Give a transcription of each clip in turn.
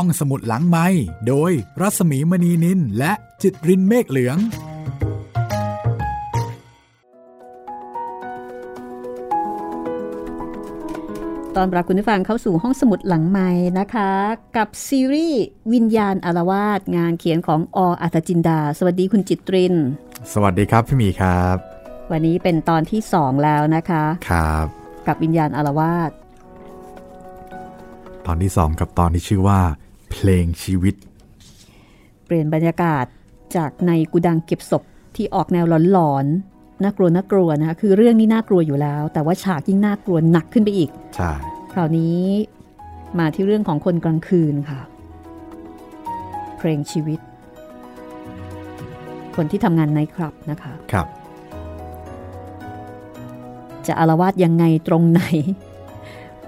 ห้องสมุดหลังไม้โดยรัสมีมณีนินและจิตรินเมฆเหลือง ตอนรับคุณผู้ฟังเข้าสู่ห้องสมุดหลังไม้นะคะ กับซีรีส์วิญญาณอารวาสงานเขียนของออัตจินดา สวัสดีคุณจิตริน สวัสดีครับพี่หมีครับ วันนี้เป็นตอนที่สองแล้วนะคะ ครับ กับวิญญาณอารวาสตอนที่สองกับตอนที่ชื่อว่า เพลงชีวิต เปลี่ยนบรรยากาศจากในกุดังเก็บศพที่ออกแนวหลอนๆน่ากลัวน่ากลัวนะคะคือเรื่องนี้น่ากลัวอยู่แล้ว แต่ว่าฉากยิ่งน่ากลัวหนักขึ้นไปอีกใช่คราวนี้มาที่เรื่องของคนกลางคืนค่ะ เพลงชีวิต คนที่ทำงานในคลับนะคะครับ จะอารวาสยังไงตรงไหน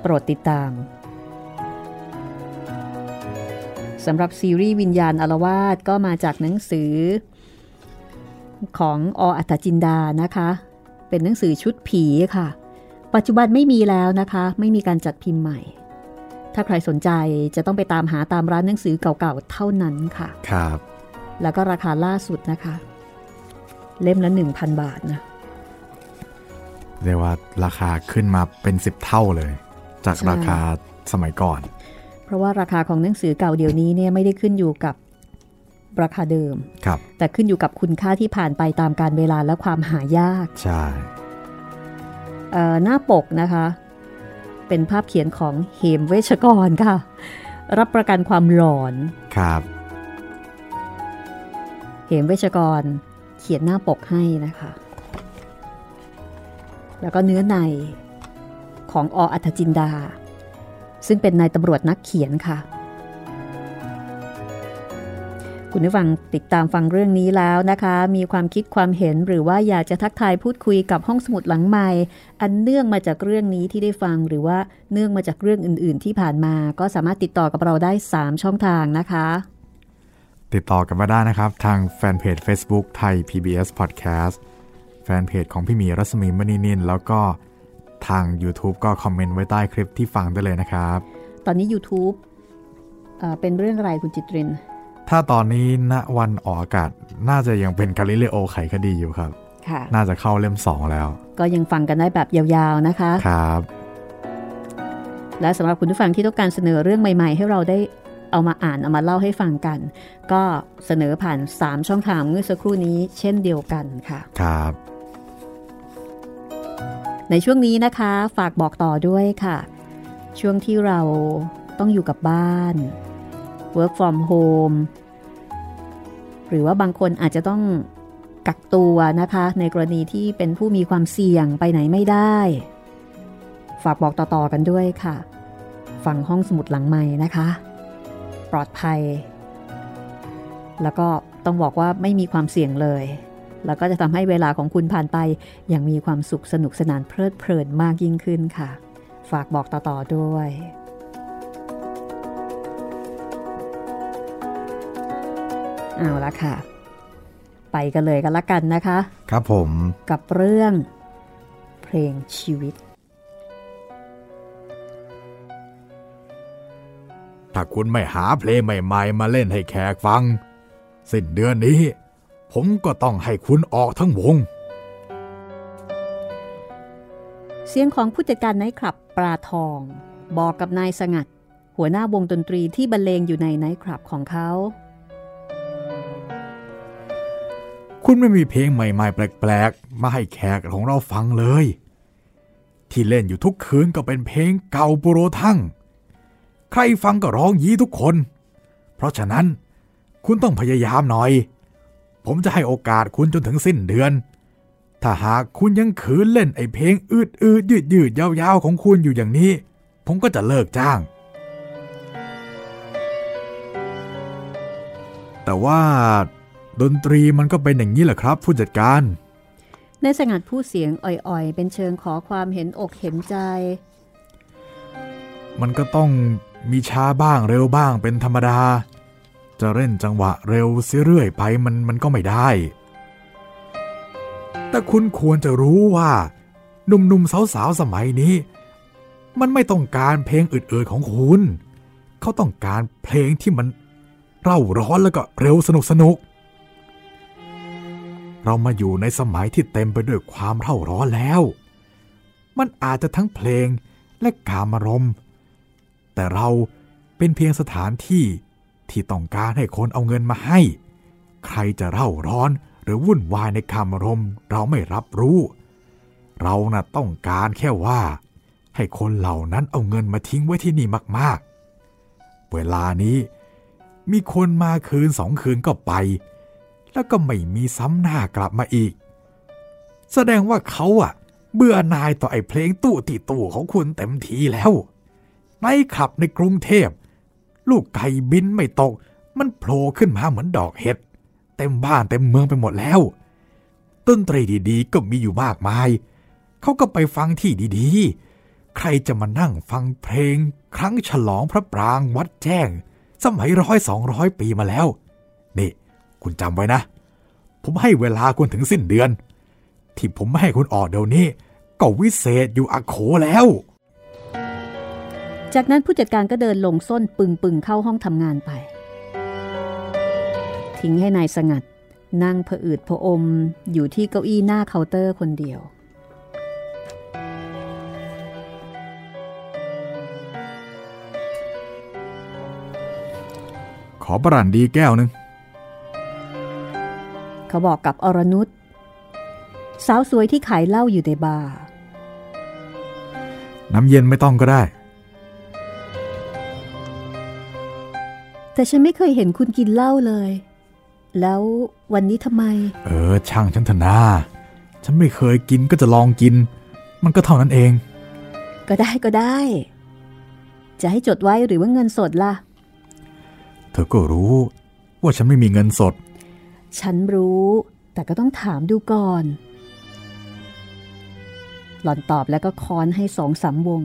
โปรดติดตาม สำหรับซีรีส์วิญญาณอารวาสก็มาจากหนังสือ ของออัตจินดานะคะ เป็นหนังสือชุดผีค่ะ ปัจจุบันไม่มีแล้วนะคะ ไม่มีการจัดพิมพ์ใหม่ ถ้าใครสนใจจะต้องไปตามหาตามร้านหนังสือเก่าๆเท่านั้นค่ะครับ แล้วก็ราคาล่าสุดนะคะ เล่มละ1,000 บาทนะเรียกว่าราคาขึ้นมาเป็นสิบเท่าเลย จากใช่ราคาสมัยก่อน เพราะว่าราคาของหนังสือเก่าเดี๋ยวนี้เนี่ยไม่ได้ขึ้นอยู่กับราคาเดิมครับแต่ขึ้นอยู่กับคุณค่าที่ผ่านไปตามการเวลาและความหายาก ใช่เอ่อหน้าปกนะคะ เป็นภาพเขียนของเหมเวชกรค่ะ รับประกันความหลอน ครับ เหมเวชกรเขียนหน้าปกให้นะคะ แล้วก็เนื้อในของออัธจินดา ซึ่งเป็นนายตำรวจนักเขียนค่ะ คุณผู้ฟังติดตามฟังเรื่องนี้แล้วนะคะ มีความคิดความเห็นหรือว่าอยากจะทักทายพูดคุยกับห้องสมุดหลังใหม่ อันเนื่องมาจากเรื่องนี้ที่ได้ฟังหรือว่าเนื่องมาจากเรื่องอื่น ๆ ที่ผ่านมา ก็สามารถติดต่อกับเราได้ 3 ช่องทางนะคะติดต่อกันมาได้นะครับ ทางแฟนเพจ Facebook ไทย PBS Podcast แฟนเพจของพี่มีรัศมีมณีนินแล้วก็ ทาง YouTube ก็คอมเมนต์ไว้ใต้คลิปที่ฟังได้เลยนะครับ ตอนนี้ YouTube เอ่อเป็นเรื่องอะไรคุณจิตริน ถ้าตอนนี้ณวันออกอากาศน่าจะยังเป็นกาลิเลโอไขคดีอยู่ครับ ค่ะ น่าจะเข้าเล่มสองแล้ว ก็ยังฟังกันได้แบบยาวๆนะคะ ครับ และสำหรับคุณผู้ฟังที่ต้องการเสนอเรื่องใหม่ ๆ ให้เราได้เอามาอ่านเอามาเล่าให้ฟังกัน ก็เสนอผ่าน 3 ช่องทางเมื่อสักครู่นี้ เช่นเดียวกันค่ะ ครับ ในช่วงนี้นะคะ ฝากบอกต่อด้วยค่ะ ช่วงที่เราต้องอยู่กับบ้าน work from home หรือว่าบางคนอาจจะต้องกักตัวนะคะ ในกรณีที่เป็นผู้มีความเสี่ยงไปไหนไม่ได้ ฝากบอกต่อๆกันด้วยค่ะ ฟังห้องสมุดหลังใหม่นะคะ ปลอดภัย แล้วก็ต้องบอกว่าไม่มีความเสี่ยงเลย แล้วก็จะทำให้เวลาของคุณผ่านไปอย่างมีความสุขสนุกสนานเพลิดเพลินมากยิ่งขึ้นค่ะ ฝากบอกต่อๆด้วยเอาละค่ะ ไปกันเลยกันละกันนะคะ ครับผมกับเรื่องเพลงชีวิต ถ้าคุณไม่หาเพลงใหม่ ๆ มาเล่นให้แขกฟัง สิ้นเดือนนี้ ผมก็ต้องให้คุณออกทั้งวง เสียงของผู้จัดการไนท์คลับปลาทอง บอกกับนายสงัด หัวหน้าวงดนตรีที่บรรเลงอยู่ในไนท์คลับของเขา คุณไม่มีเพลงใหม่ ๆ แปลกๆ มาให้แขกของเราฟังเลย ที่เล่นอยู่ทุกคืนก็เป็นเพลงเก่าปุโรทั้ง ใครฟังก็ร้องยี้ทุกคน เพราะฉะนั้นคุณต้องพยายามหน่อย ผมจะให้โอกาสคุณจนถึงสิ้นเดือน ถ้าหากคุณยังขืนเล่นไอ้เพลงอืดอืดยืดยืดๆยาวๆของคุณอยู่อย่างนี้ ผมก็จะเลิกจ้าง แต่ว่าดนตรีมันก็เป็นอย่างนี้แหละครับ ผู้จัดการ ในสงัดผู้เสียงอ่อยๆ เป็นเชิงขอความเห็นอกเห็นใจ มันก็ต้องมีช้าบ้างเร็วบ้างเป็นธรรมดา จะเล่นจังหวะเร็วเสียเรื่อยไปมันมันก็ไม่ได้ แต่คุณควรจะรู้ว่าหนุ่มๆสาวๆสมัยนี้ มันไม่ต้องการเพลงอืดๆของคุณ เขาต้องการเพลงที่มันเร่าร้อนแล้วก็เร็วสนุกสนุกเรามาอยู่ในสมัยที่เต็มไปด้วยความเร่าร้อนแล้ว มันอาจจะทั้งเพลงและกามารม แต่เราเป็นเพียงสถานที่ ที่ต้องการให้คนเอาเงินมาให้ ใครจะเร่าร้อนหรือวุ่นวายในกามารมเราไม่รับรู้ เราน่ะต้องการแค่ว่า ให้คนเหล่านั้นเอาเงินมาทิ้งไว้ที่นี่มากๆ เวลานี้มีคนมาคืนสองคืนก็ไป แล้วก็ไม่มีซ้ำหน้ากลับมาอีก แสดงว่าเขาอะเบื่อนายต่อไอ้เพลงตู้ตีตู้ของคุณเต็มทีแล้วในขับในกรุงเทพ ลูกไก่บินไม่ตก มันโผล่ขึ้นมาเหมือนดอกเห็ด เต็มบ้านเต็มเมืองไปหมดแล้วดนตรีดีๆ ก็มีอยู่มากมาย เขาก็ไปฟังที่ดีๆ ใครจะมานั่งฟังเพลง ครั้งฉลองพระปรางวัดแจ้ง สมัยร้อยสองร้อยปีมาแล้ว นี่คุณจำไว้นะ ผมให้เวลาคุณถึงสิ้นเดือน ที่ผมไม่ให้คุณออกเดี๋ยวนี้ ก็วิเศษอยู่อโขแล้ว จากนั้นผู้จัดการก็เดินลงส้นปึงปึงเข้าห้องทำงานไป ทิ้งให้นายสงัด นั่งผะอืดผะอมอยู่ที่เก้าอี้หน้าเคาน์เตอร์คนเดียว ขอบรั่นดีแก้วหนึ่งเขาบอกกับอรนุชสาวสวยที่ขายเหล้าอยู่ในบาร์น้ำเย็นไม่ต้องก็ได้ แต่ฉันไม่เคยเห็นคุณกินเหล้าเลย แล้ววันนี้ทำไม เออ ช่างฉันเถอะนาฉันไม่เคยกินก็จะลองกิน มันก็เท่านั้นเอง ก็ได้ก็ได้ จะให้จดไว้หรือว่าเงินสดล่ะ เธอก็รู้ว่าฉันไม่มีเงินสด ฉันรู้ แต่ก็ต้องถามดูก่อน หล่อนตอบแล้วก็ค้อนให้สองสามวง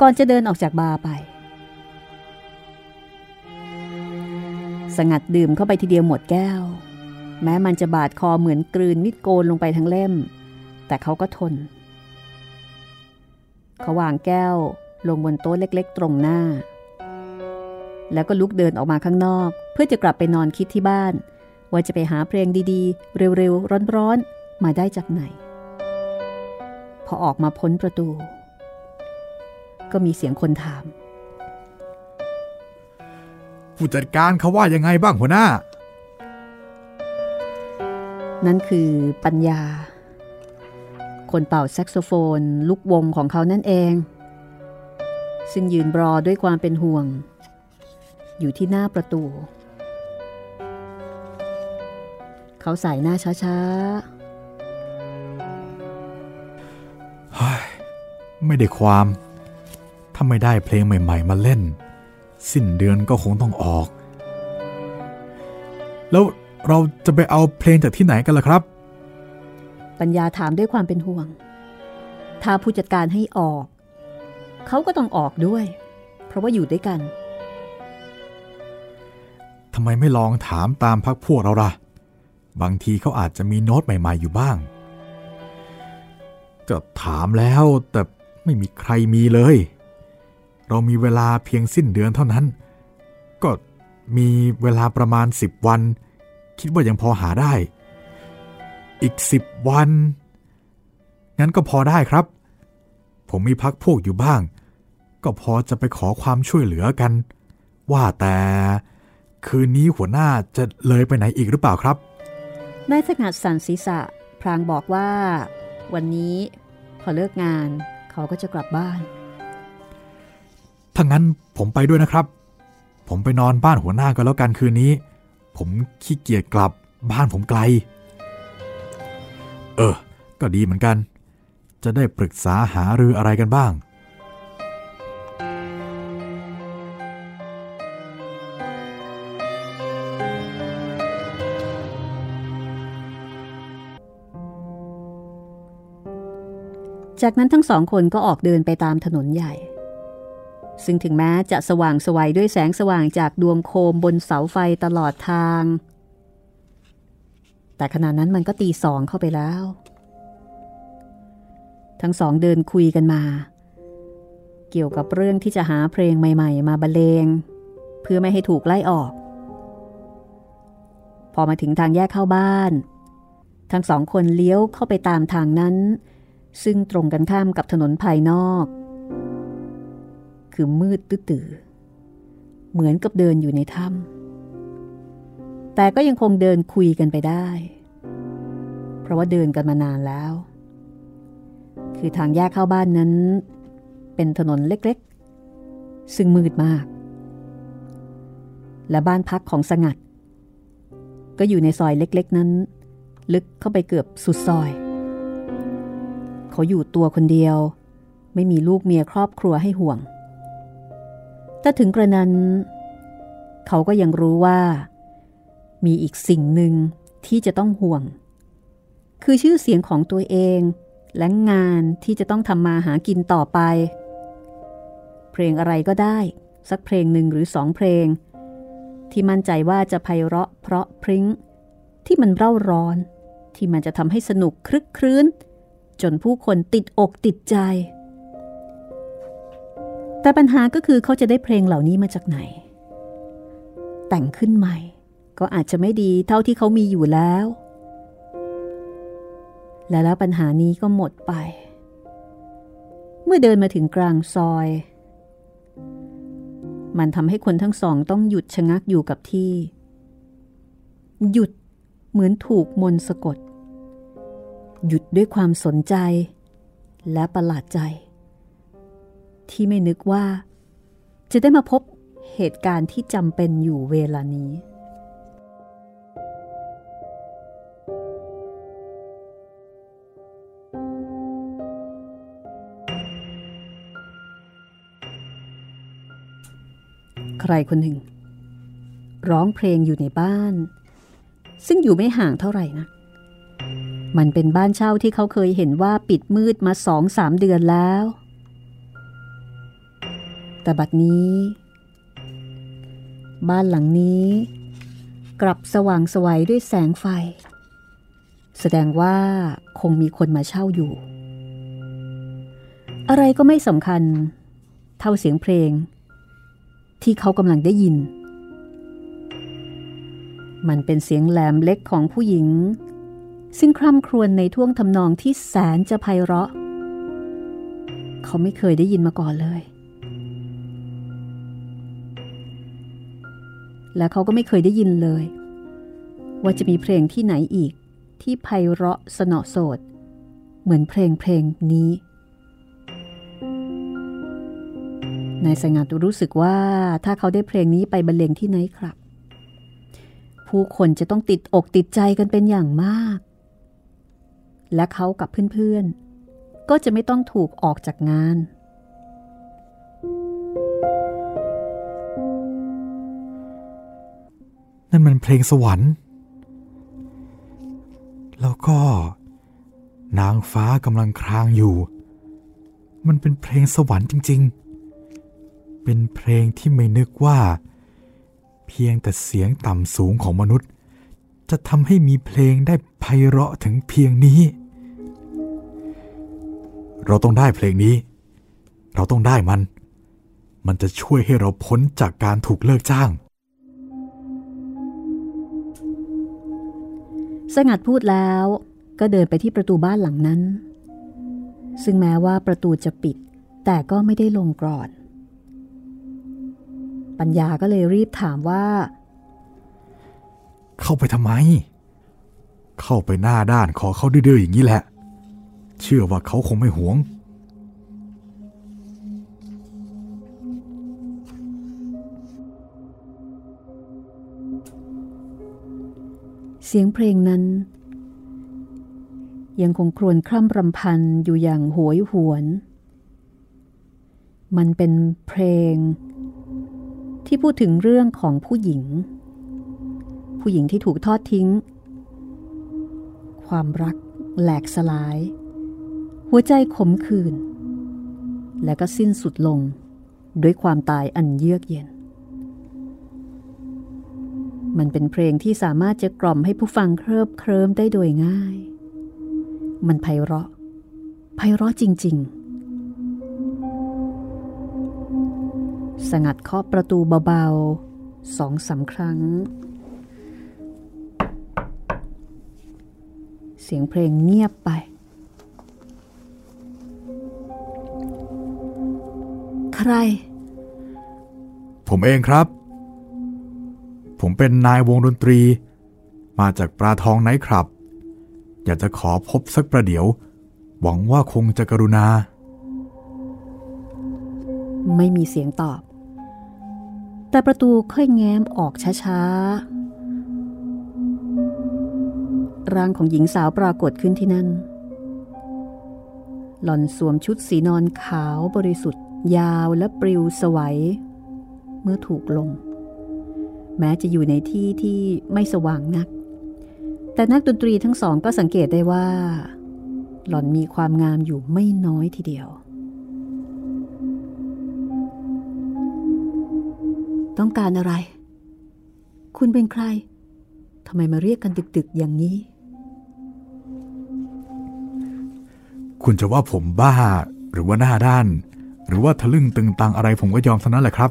ก่อนจะเดินออกจากบาร์ไป สงัดดื่มเข้าไปทีเดียวหมดแก้ว แม้มันจะบาดคอเหมือนกลืนมิดโกนลงไปทั้งเล่ม แต่เขาก็ทน เขาวางแก้วลงบนโต๊ะเล็กๆ ตรงหน้า แล้วก็ลุกเดินออกมาข้างนอก เพื่อจะกลับไปนอนคิดที่บ้าน ว่าจะไปหาเพลงดีๆ เร็วๆ ร้อนๆ มาได้จากไหน พอออกมาพ้นประตู ก็มีเสียงคนถาม ผู้จัดการเขาว่ายังไงบ้างหัวหน้า นั่นคือปัญญา คนเป่าแซกโซโฟน ลูกวงของเขานั่นเอง ซึ่งยืนรอด้วยความเป็นห่วง อยู่ที่หน้าประตู เขาใส่หน้าช้าไม่ได้ความ ถ้าไม่ได้เพลงใหม่ ๆ มาเล่น สิ้นเดือนก็คงต้องออก แล้วเราจะไปเอาเพลงจากที่ไหนกันล่ะครับๆปัญญาถามด้วยความเป็นห่วง ถ้าผู้จัดการให้ออก เขาก็ต้องออกด้วย เพราะว่าอยู่ด้วยกันทำไมไม่ลองถามตามพักพวกเราล่ะ บางทีเขาอาจจะมีโน้ตใหม่ ๆ อยู่บ้าง ก็ถามแล้วแต่ไม่มีใครมีเลย เรามีเวลาเพียงสิ้นเดือนเท่านั้น ก็มีเวลาประมาณสิบวัน คิดว่ายังพอหาได้ อีกสิบวัน งั้นก็พอได้ครับ ผมมีพักพวกอยู่บ้าง ก็พอจะไปขอความช่วยเหลือกัน ว่าแต่คืนนี้หัวหน้าจะเลยไปไหนอีกหรือเปล่าครับนายสงัดสันศีษะพลางบอกว่า วันนี้พอเลิกงานเขาก็จะกลับบ้าน ถ้างั้นผมไปด้วยนะครับ ผมไปนอนบ้านหัวหน้าก็แล้วกันคืนนี้ ผมขี้เกียจกลับบ้านผมไกล เออ ก็ดีเหมือนกัน จะได้ปรึกษาหารืออะไรกันบ้างจากนั้นทั้งสองคนก็ออกเดินไปตามถนนใหญ่ ซึ่งถึงแม้จะสว่างสวัยด้วยแสงสว่างจากดวงโคมบนเสาไฟตลอดทาง แต่ขณะนั้นมันก็ตีสองเข้าไปแล้ว ทั้งสองเดินคุยกันมา เกี่ยวกับเรื่องที่จะหาเพลงใหม่ ๆ มาบรรเลง เพื่อไม่ให้ถูกไล่ออก พอมาถึงทางแยกเข้าบ้าน ทั้งสองคนเลี้ยวเข้าไปตามทางนั้น ซึ่งตรงกันข้ามกับถนนภายนอก คือมืดตื้อเหมือนกับเดินอยู่ในถ้ำแต่ก็ยังคงเดินคุยกันไปได้ เพราะว่าเดินกันมานานแล้ว คือทางแยกเข้าบ้านนั้น เป็นถนนเล็กๆ ซึ่งมืดมาก และบ้านพักของสงัด ก็อยู่ในซอยเล็กๆ นั้น ลึกเข้าไปเกือบสุดซอย เขาอยู่ตัวคนเดียว ไม่มีลูกเมียครอบครัวให้ห่วง แต่ถึงกระนั้น เขาก็ยังรู้ว่า มีอีกสิ่งหนึ่งที่จะต้องห่วง คือชื่อเสียงของตัวเองและงานที่จะต้องทำมาหากินต่อไป เพลงอะไรก็ได้ สักเพลงหนึ่งหรือสองเพลง ที่มั่นใจว่าจะไพเราะเพราะพริ้ง ที่มันเร่าร้อน ที่มันจะทำให้สนุกคลึกครื้น จนผู้คนติดอกติดใจ แต่ปัญหาก็คือเขาจะได้เพลงเหล่านี้มาจากไหน แต่งขึ้นใหม่ ก็อาจจะไม่ดีเท่าที่เขามีอยู่แล้ว และแล้วปัญหานี้ก็หมดไป เมื่อเดินมาถึงกลางซอย มันทำให้คนทั้งสองต้องหยุดชะงักอยู่กับที่ หยุดเหมือนถูกมนสะกด หยุดด้วยความสนใจและประหลาดใจ ที่ไม่นึกว่า จะได้มาพบเหตุการณ์ที่จำเป็นอยู่เวลานี้ ใครคนหนึ่ง ร้องเพลงอยู่ในบ้าน ซึ่งอยู่ไม่ห่างเท่าไหร่นะมันเป็นบ้านเช่าที่เขาเคยเห็นว่าปิดมืดมาสองสามเดือนแล้ว แต่บัดนี้ บ้านหลังนี้ กลับสว่างสวัยด้วยแสงไฟ แสดงว่าคงมีคนมาเช่าอยู่ อะไรก็ไม่สำคัญ เท่าเสียงเพลง ที่เขากำลังได้ยิน มันเป็นเสียงแหลมเล็กของผู้หญิง ซึ่งคร่ำครวญในท่วงทำนองที่แสนจะไพเราะ เขาไม่เคยได้ยินมาก่อนเลย และเขาก็ไม่เคยได้ยินเลย ว่าจะมีเพลงที่ไหนอีกที่ไพเราะสนอโสด เหมือนเพลงเพลงนี้นายสงัดรู้สึกว่าถ้าเขาได้เพลงนี้ไปบรรเลงที่ไหนครับ ผู้คนจะต้องติดอกติดใจกันเป็นอย่างมาก และเขากับเพื่อนๆ ก็จะไม่ต้องถูกออกจากงาน นั่นมันเพลงสวรรค์ แล้วก็ นางฟ้ากำลังครางอยู่ มันเป็นเพลงสวรรค์จริง ๆ เป็นเพลงที่ไม่นึกว่า เพียงแต่เสียงต่ำสูงของมนุษย์ จะทำให้มีเพลงได้ไพเราะถึงเพียงนี้ เราต้องได้เพลงนี้ เราต้องได้มัน มันจะช่วยให้เราพ้นจากการถูกเลิกจ้าง สงัดพูดแล้วก็เดินไปที่ประตูบ้านหลังนั้น ซึ่งแม้ว่าประตูจะปิด แต่ก็ไม่ได้ลงกรอน ปัญญาก็เลยรีบถามว่า เข้าไปทำไม เข้าไปหน้าด้านขอเข้าดื้อๆอย่างนี้แหละ เชื่อว่าเขาคงไม่หวง เสียงเพลงนั้น ยังคงครวญคร่ำรำพันอยู่อย่างหวยหวน มันเป็นเพลง ที่พูดถึงเรื่องของผู้หญิง ผู้หญิงที่ถูกทอดทิ้ง ความรักแหลกสลาย หัวใจขมขื่นและก็สิ้นสุดลงด้วยความตายอันเยือกเย็น มันเป็นเพลงที่สามารถจะกล่อมให้ผู้ฟังเคลิบเคลิ้มได้โดยง่าย มันไพเราะ ไพเราะจริง ๆ สงัดเคาะประตูเบาๆสองสาครั้ง เสียงเพลงเงียบไป ใคร ผมเองครับ ผมเป็นนายวงดนตรี มาจากปลาทองไนท์คลับ อยากจะขอพบสักประเดี๋ยว หวังว่าคงจะกรุณา ไม่มีเสียงตอบ แต่ประตูค่อยแง้มออกช้าๆ ร่างของหญิงสาวปรากฏขึ้นที่นั่น หล่อนสวมชุดสีนอนขาวบริสุทธิ์ ยาวและปลิวสวัย เมื่อถูกลง แม้จะอยู่ในที่ที่ไม่สว่างนัก แต่นักดนตรีทั้งสองก็สังเกตได้ว่า หล่อนมีความงามอยู่ไม่น้อยทีเดียว ต้องการอะไร คุณเป็นใครทำไมมาเรียกกันดึก ๆ อย่างนี้ คุณจะว่าผมบ้าหรือว่าหน้าด้าน หรือว่าทะลึ่งตึงตังอะไรผมก็ยอมเท่านั้นแหละครับ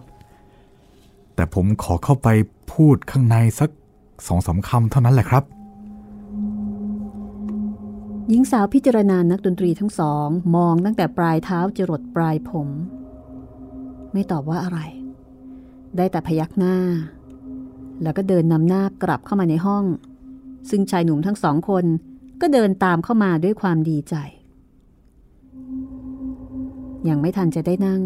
แต่ผมขอเข้าไปพูดข้างในสักสองสาคำเท่านั้นแหละครับ หญิงสาวพิจารณานักดนตรีทั้งสอง มองตั้งแต่ปลายเท้าจรดปลายผม ไม่ตอบว่าอะไร ได้แต่พยักหน้า แล้วก็เดินนำหน้ากลับเข้ามาในห้อง ซึ่งชายหนุ่มทั้งสองคนก็เดินตามเข้ามาด้วยความดีใจ ยังไม่ทันจะได้นั่ง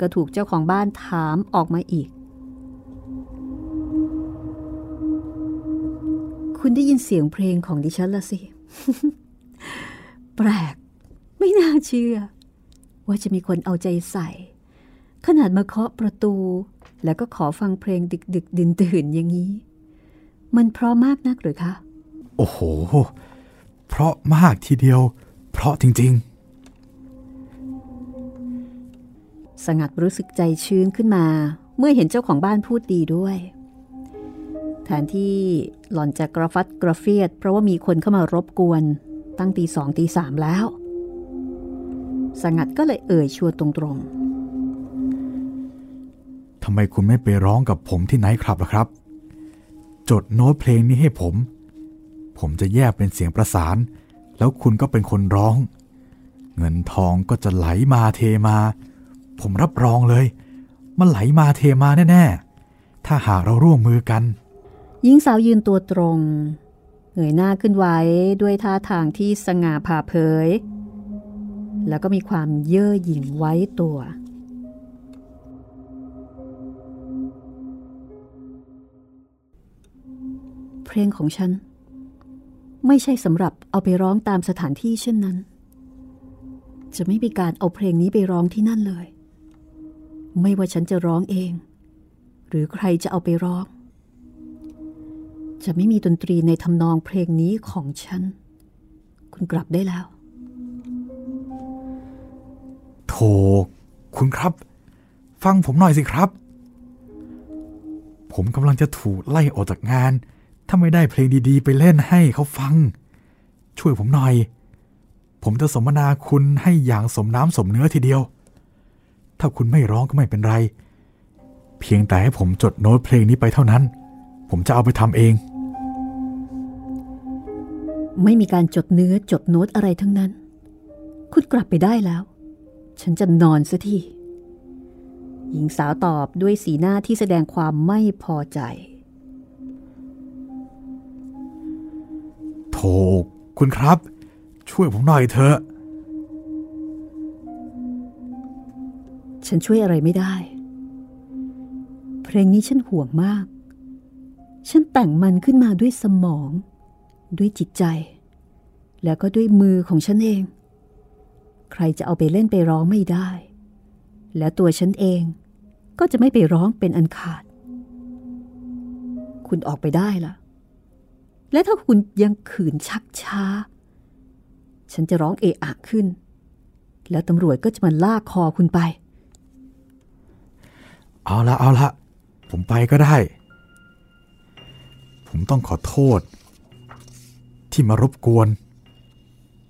ก็ถูกเจ้าของบ้านถามออกมาอีก คุณได้ยินเสียงเพลงของดิฉันละสิ แปลก ไม่น่าเชื่อ ว่าจะมีคนเอาใจใส่ ขนาดมาเคาะประตู แล้วก็ขอฟังเพลงดึกดึกดื่นตื่นอย่างนี้ มันเพราะมากนักหรือคะ โอ้โห เพราะมากทีเดียว เพราะจริงสงัดรู้สึกใจชื้นขึ้นมา เมื่อเห็นเจ้าของบ้านพูดดีด้วย แทนที่หล่อนจะกระฟัดกระเฟียด เพราะว่ามีคนเข้ามารบกวนตั้งตีสองตีสามแล้ว สงัดก็เลยเอ่ยชวนตรงๆทำไมคุณไม่ไปร้องกับผมที่ไนท์คลับล่ะครับ จดโน้ตเพลงนี้ให้ผม ผมจะแยกเป็นเสียงประสาน แล้วคุณก็เป็นคนร้อง เงินทองก็จะไหลมาเทมา ผมรับรองเลย มันไหลมาเทมาแน่ๆ ถ้าหากเราร่วมมือกัน หญิงสาวยืนตัวตรง เงยหน้าขึ้นไว้ด้วยท่าทางที่สง่าผ่าเผย แล้วก็มีความเย่อหยิ่งไว้ตัว เพลงของฉัน ไม่ใช่สำหรับเอาไปร้องตามสถานที่เช่นนั้น จะไม่มีการเอาเพลงนี้ไปร้องที่นั่นเลย ไม่ว่าฉันจะร้องเอง หรือใครจะเอาไปร้อง จะไม่มีดนตรีในทำนองเพลงนี้ของฉัน คุณกลับได้แล้ว โถคุณครับ ฟังผมหน่อยสิครับ ผมกำลังจะถูกไล่ออกจากงาน ถ้าไม่ได้เพลงดีๆ ไปเล่นให้เขาฟัง ช่วยผมหน่อย ผมจะสมนาคุณให้อย่างสมน้ำสมเนื้อทีเดียว ถ้าคุณไม่ร้องก็ไม่เป็นไร เพียงแต่ให้ผมจดโน้ตเพลงนี้ไปเท่านั้นผมจะเอาไปทำเอง ไม่มีการจดเนื้อจดโน้ตอะไรทั้งนั้น คุณกลับไปได้แล้ว ฉันจะนอนซะทีหญิงสาวตอบด้วยสีหน้าที่แสดงความไม่พอใจ โถคุณครับ ช่วยผมหน่อยเถอะ ฉันช่วยอะไรไม่ได้ เพลงนี้ฉันห่วงมาก ฉันแต่งมันขึ้นมาด้วยสมอง ด้วยจิตใจ แล้วก็ด้วยมือของฉันเอง ใครจะเอาไปเล่นไปร้องไม่ได้ และตัวฉันเองก็จะไม่ไปร้องเป็นอันขาด คุณออกไปได้ล่ะ และถ้าคุณยังขืนชักช้า ฉันจะร้องเอะอะขึ้น แล้วตำรวจก็จะมาลากคอคุณไป เอาละเอาละผมไปก็ได้ ผมต้องขอโทษ ที่มารบกวน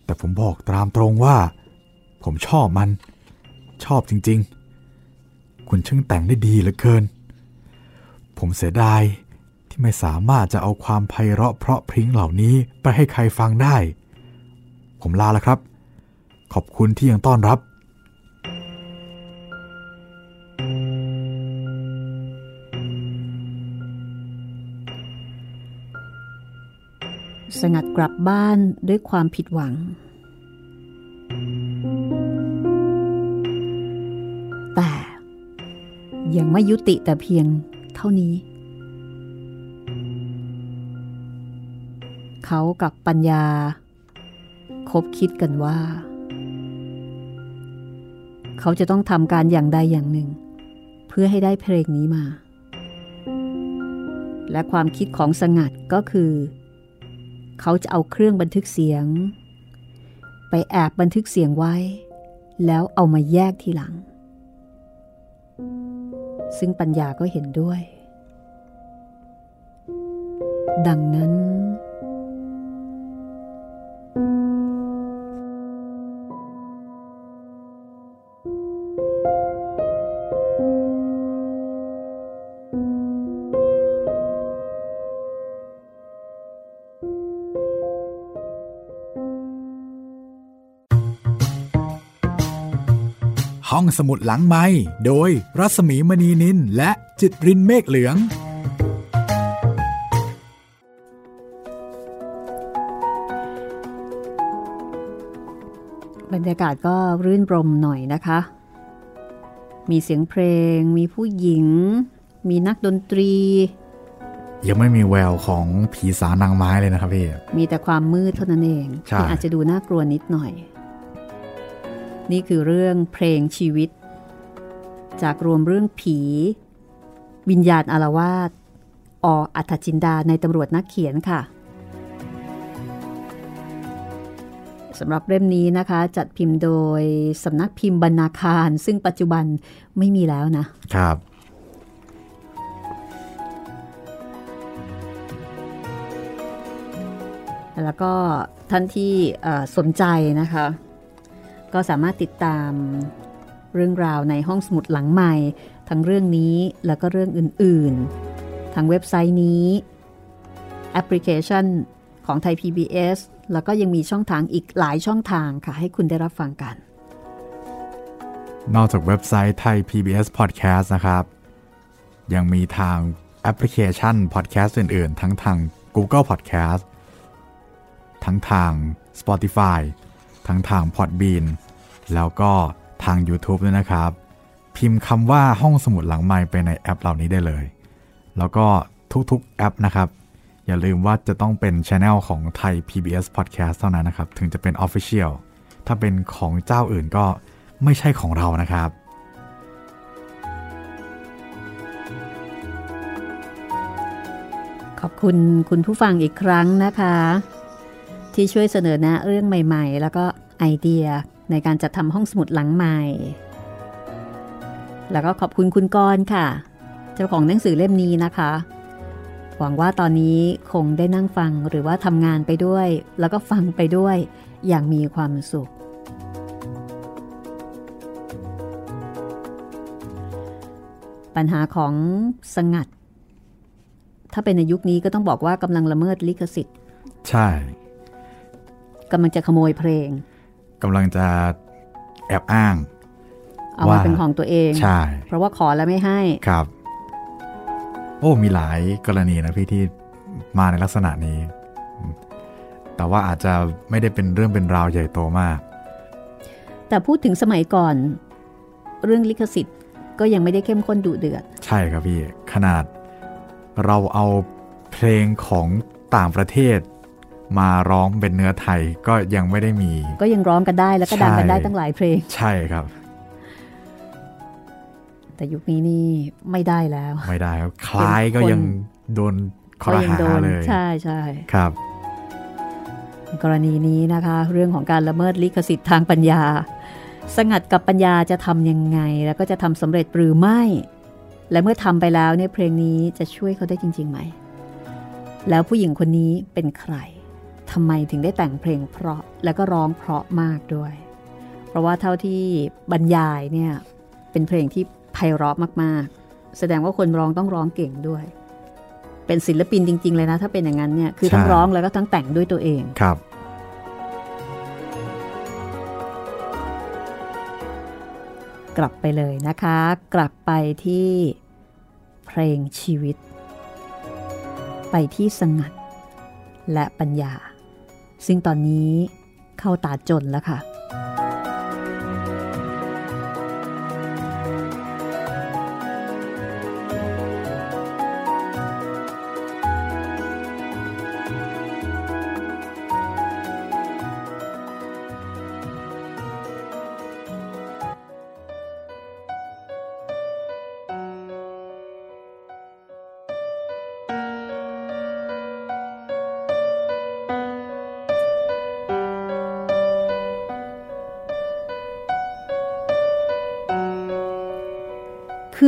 แต่ผมบอกตามตรงว่า ผมชอบมัน ชอบจริงๆ คุณช่างแต่งได้ดีเหลือเกิน ผมเสียดายที่ไม่สามารถจะเอาความไพเราะเพราะพริ้งเหล่านี้ไปให้ใครฟังได้ ผมลาแล้วครับ ขอบคุณที่ยังต้อนรับ สงัดกลับบ้านด้วยความผิดหวัง แต่ยังไม่ยุติแต่เพียงเท่านี้ เขากับปัญญา คบคิดกันว่า เขาจะต้องทำการอย่างใดอย่างหนึ่ง เพื่อให้ได้เพลงนี้มา และความคิดของสงัดก็คือ เขาจะเอาเครื่องบันทึกเสียง ไปแอบบันทึกเสียงไว้ แล้วเอามาแยกทีหลัง ซึ่งปัญญาก็เห็นด้วย ดังนั้น องสมุดหลังไม้โดยรัสมีมณีนินและจิตรินเมฆเหลือง บรรยากาศก็รื่นรมหน่อยนะคะ มีเสียงเพลง มีผู้หญิง มีนักดนตรี ยังไม่มีแววของผีสานางไม้เลยนะครับพี่ มีแต่ความมืดเท่านั้นเองใช่ที่อาจจะดูน่ากลัวนิดหน่อย นี่คือเรื่องเพลงชีวิต จากรวมเรื่องผี วิญญาณอารวาสออัธจินดาในตำรวจนักเขียนค่ะสำหรับเล่มนี้นะคะ จัดพิมพ์โดยสำนักพิมพ์บรรณาคาร ซึ่งปัจจุบันไม่มีแล้วนะครับแล้วก็ท่านที่เอ่อสนใจนะคะ ก็สามารถติดตามเรื่องราวในห้องสมุดหลังใหม่ ทั้งเรื่องนี้แล้วก็เรื่องอื่นๆ ทางเว็บไซต์นี้แอปพลิเคชันของไทย PBS แล้วก็ยังมีช่องทางอีกหลายช่องทางค่ะ ให้คุณได้รับฟังกัน นอกจากเว็บไซต์ไทย PBS Podcast นะครับ ยังมีทางแอปพลิเคชัน Podcast อื่น ๆ ทั้งทาง Google Podcast ทั้งทาง Spotify ทั้งทาง Podbean แล้วก็ทาง YouTube ด้วยนะครับ พิมพ์คำว่าห้องสมุดหลังไมค์ไปในแอปเหล่านี้ได้เลย แล้วก็ทุกๆแอปนะครับ อย่าลืมว่าจะต้องเป็นช anel ของไทย PBS Podcast เท่านั้นนะครับ ถึงจะเป็น Official ถ้าเป็นของเจ้าอื่นก็ไม่ใช่ของเรานะครับขอบคุณคุณผู้ฟังอีกครั้งนะคะ ที่ช่วยเสนอแนะเรื่องใหม่ๆ แล้วก็ไอเดีย ในการจัดทำห้องสมุดหลังใหม่ แล้วก็ขอบคุณคุณกรณ์ค่ะ เจ้าของหนังสือเล่มนี้นะคะ หวังว่าตอนนี้คงได้นั่งฟังหรือว่าทำงานไปด้วย แล้วก็ฟังไปด้วยอย่างมีความสุข ปัญหาของสงัด ถ้าเป็นในยุคนี้ก็ต้องบอกว่ากำลังละเมิดลิขสิทธิ์ ใช่กำลังจะขโมยเพลง กำลังจะแอบอ้าง เอามาว่าเป็นของตัวเอง ใช่ เพราะว่าขอแล้วไม่ให้ ครับ โอ้ มีหลายกรณีนะพี่ที่มาในลักษณะนี้ แต่ว่าอาจจะไม่ได้เป็นเรื่องเป็นราวใหญ่โตมาก แต่พูดถึงสมัยก่อน เรื่องลิขสิทธิ์ก็ยังไม่ได้เข้มข้นดุเดือด ใช่ครับพี่ ขนาดเราเอาเพลงของต่างประเทศ มาร้องเป็นเนื้อไทยก็ยังไม่ได้มี ก็ยังร้องกันได้แล้วก็ดังกันใช่ได้ตั้งหลายเพลง ใช่ครับ แต่ยุคนี้นี่ไม่ได้แล้ว ไม่ได้ครับคล้ายก็ยังโดนข้อก็หายัโดนเลยใช่ใช่ครับ กรณีนี้นะคะ เรื่องของการละเมิดลิขสิทธิ์ทางปัญญา สงัดกับปัญญาจะทำยังไง แล้วก็จะทำสำเร็จหรือไม่ และเมื่อทำไปแล้วเนี่ยเพลงนี้จะช่วยเขาได้จริงๆไหมแล้วผู้หญิงคนนี้เป็นใคร ทำไมถึงได้แต่งเพลงเพราะแล้วก็ร้องเพราะมากด้วย เพราะว่าเท่าที่บรรยายเนี่ยเป็นเพลงที่ไพเราะมากๆ แสดงว่าคนร้องต้องร้องเก่งด้วย เป็นศิลปินจริง ๆ เลยนะ ถ้าเป็นอย่างนั้นเนี่ยคือทั้งร้องแล้วก็ทั้งแต่งด้วยตัวเองครับกลับไปเลยนะคะ กลับไปที่เพลงชีวิต ไปที่สงัด และปัญญา ซึ่งตอนนี้เข้าตาจนแล้วค่ะ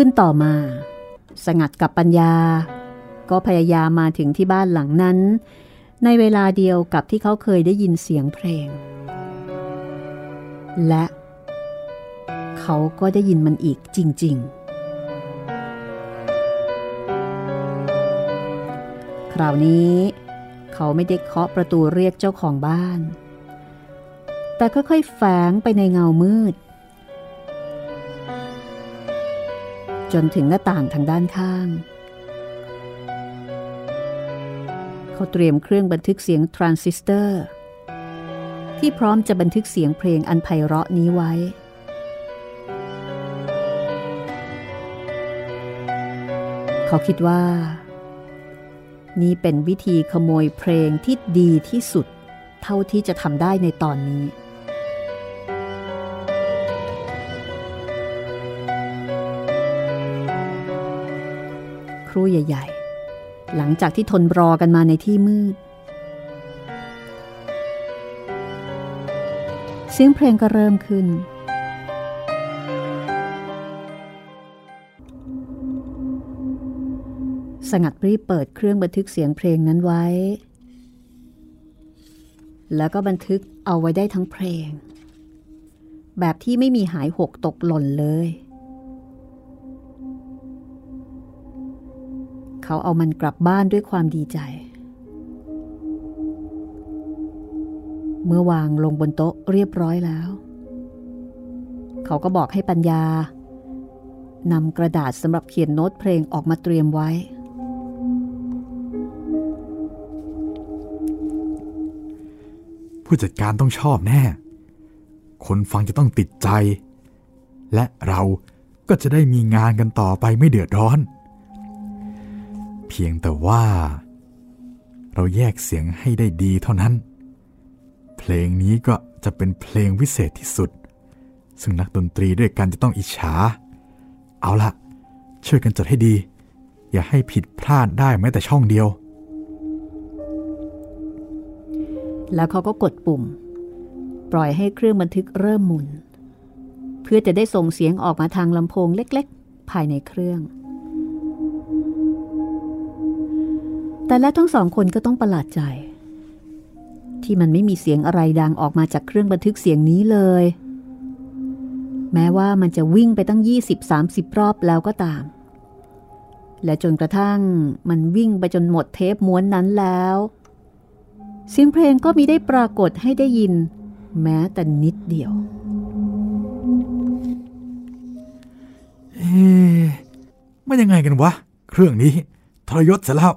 นต่อมา สงัดกับปัญญา ก็พยายามมาถึงที่บ้านหลังนั้น ในเวลาเดียวกับที่เขาเคยได้ยินเสียงเพลง และ เขาก็ได้ยินมันอีกจริง ๆ คราวนี้เขาไม่ได้เคาะประตูเรียกเจ้าของบ้าน แต่ค่อยๆแฝงไปในเงามืด จนถึงหน้าต่างทางด้านข้าง เขาเตรียมเครื่องบันทึกเสียงทรานซิสเตอร์ ที่พร้อมจะบันทึกเสียงเพลงอันไพเราะนี้ไว้ เขาคิดว่า นี่เป็นวิธีขโมยเพลงที่ดีที่สุด เท่าที่จะทำได้ในตอนนี้ ครู่ใหญ่ ๆ หลังจากที่ทนรอกันมาในที่มืด เสียงเพลงก็เริ่มขึ้น สงัดรีบเปิดเครื่องบันทึกเสียงเพลงนั้นไว้ แล้วก็บันทึกเอาไว้ได้ทั้งเพลง แบบที่ไม่มีหายหกตกหล่นเลย เขาเอามันกลับบ้านด้วยความดีใจ เมื่อวางลงบนโต๊ะเรียบร้อยแล้ว เขาก็บอกให้ปัญญานำกระดาษสำหรับเขียนโน้ตเพลงออกมาเตรียมไว้ ผู้จัดการต้องชอบแน่ คนฟังจะต้องติดใจ และเราก็จะได้มีงานกันต่อไปไม่เดือดร้อน พียงแต่ว่า เราแยกเสียงให้ได้ดีเท่านั้น เพลงนี้ก็จะเป็นเพลงวิเศษที่สุด ซึ่งนักดนตรีด้วยกันจะต้องอิจฉา เอาละช่วยกันจัดให้ดี อย่าให้ผิดพลาดได้แม้แต่ช่องเดียว แล้วเขาก็กดปุ่ม ปล่อยให้เครื่องบันทึกเริ่มหมุน เพื่อจะได้ส่งเสียงออกมาทางลำโพงเล็กๆ ภายในเครื่อง แต่และทั้งสองคนก็ต้องประหลาดใจ ที่มันไม่มีเสียงอะไรดังออกมาจากเครื่องบันทึกเสียงนี้เลย แม้ว่ามันจะวิ่งไปตั้ง 20-30 รอบแล้วก็ตาม และจนกระทั่งมันวิ่งไปจนหมดเทปม้วนนั้นแล้ว เสียงเพลงก็มีได้ปรากฏให้ได้ยิน แม้แต่นิดเดียวเอ๊มันยังไงกันวะ เครื่องนี้ทรยศเสียแล้ว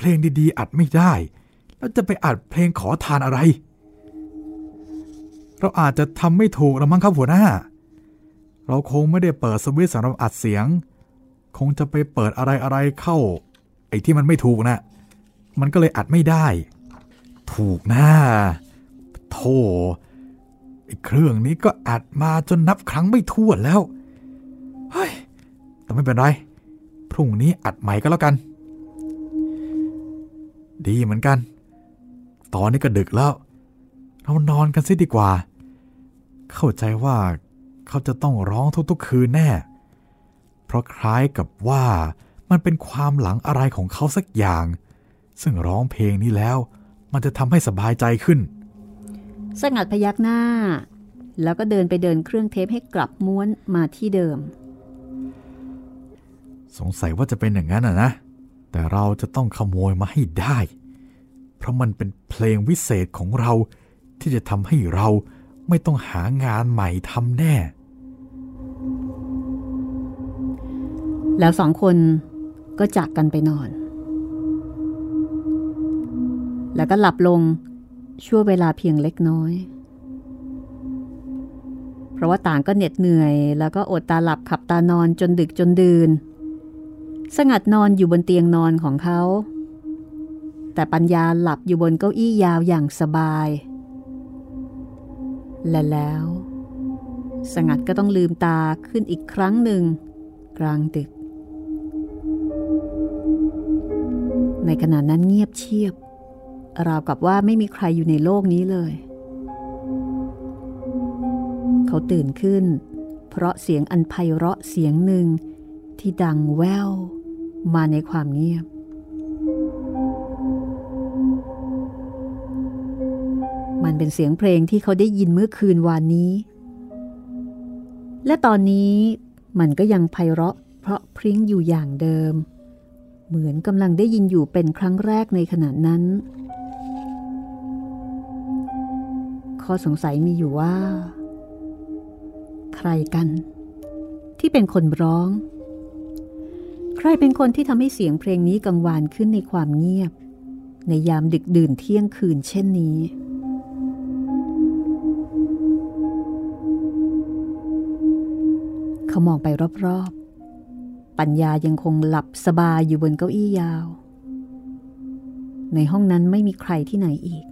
เพลงดีๆ อัดไม่ได้ แล้วจะไปอัดเพลงขอทานอะไร เราอาจจะทำไม่ถูกละมั้งครับหัวหน้า เราคงไม่ได้เปิดสวิตช์สำหรับอัดเสียง คงจะไปเปิดอะไรอะไรเข้า ไอ้ที่มันไม่ถูกนะมันก็เลยอัดไม่ได้ ถูกนะโธ่ไอ้เครื่องนี้ก็อัดมาจนนับครั้งไม่ถ้วนแล้ว เฮ้ย แต่ไม่เป็นไร พรุ่งนี้อัดใหม่ก็แล้วกัน ดีเหมือนกัน ตอนนี้ก็ดึกแล้ว เรานอนกันซิดีกว่า เข้าใจว่าเขาจะต้องร้องทุกๆคืนแน่ เพราะคล้ายกับว่ามันเป็นความหลังอะไรของเขาสักอย่าง ซึ่งร้องเพลงนี้แล้ว มันจะทำให้สบายใจขึ้น สงัดพยักหน้า แล้วก็เดินไปเดินเครื่องเทปให้กลับม้วนมาที่เดิม สงสัยว่าจะเป็นอย่างนั้นอะนะ แต่เราจะต้องขโมยมาให้ได้ เพราะมันเป็นเพลงวิเศษของเราที่จะทำให้เราไม่ต้องหางานใหม่ทำแน่ แล้วสองคนก็จากกันไปนอน แล้วก็หลับลงชั่วเวลาเพียงเล็กน้อย เพราะว่าต่างก็เหน็ดเหนื่อย แล้วก็อดตาหลับขับตานอนจนดึกจนดื่น สงัดนอนอยู่บนเตียงนอนของเขา แต่ปัญญาหลับอยู่บนเก้าอี้ยาวอย่างสบาย และแล้ว สงัดก็ต้องลืมตาขึ้นอีกครั้งหนึ่ง กลางดึก ในขณะนั้นเงียบเชียบ ราวกับว่าไม่มีใครอยู่ในโลกนี้เลย เขาตื่นขึ้น เพราะเสียงอันไพเราะเสียงหนึ่งที่ดังแวว มาในความเงียบ มันเป็นเสียงเพลงที่เขาได้ยินเมื่อคืนวานนี้ และตอนนี้มันก็ยังไพเราะเพราะพริ้งอยู่อย่างเดิม เหมือนกำลังได้ยินอยู่เป็นครั้งแรกในขณะนั้น ข้อสงสัยมีอยู่ว่า ใครกัน ที่เป็นคนร้อง ใครเป็นคนที่ทำให้เสียงเพลงนี้กังวานขึ้นในความเงียบ ในยามดึกดื่นเที่ยงคืนเช่นนี้ เขามองไปรอบๆ ปัญญายังคงหลับสบายอยู่บนเก้าอี้ยาว ในห้องนั้นไม่มีใครที่ไหนอีก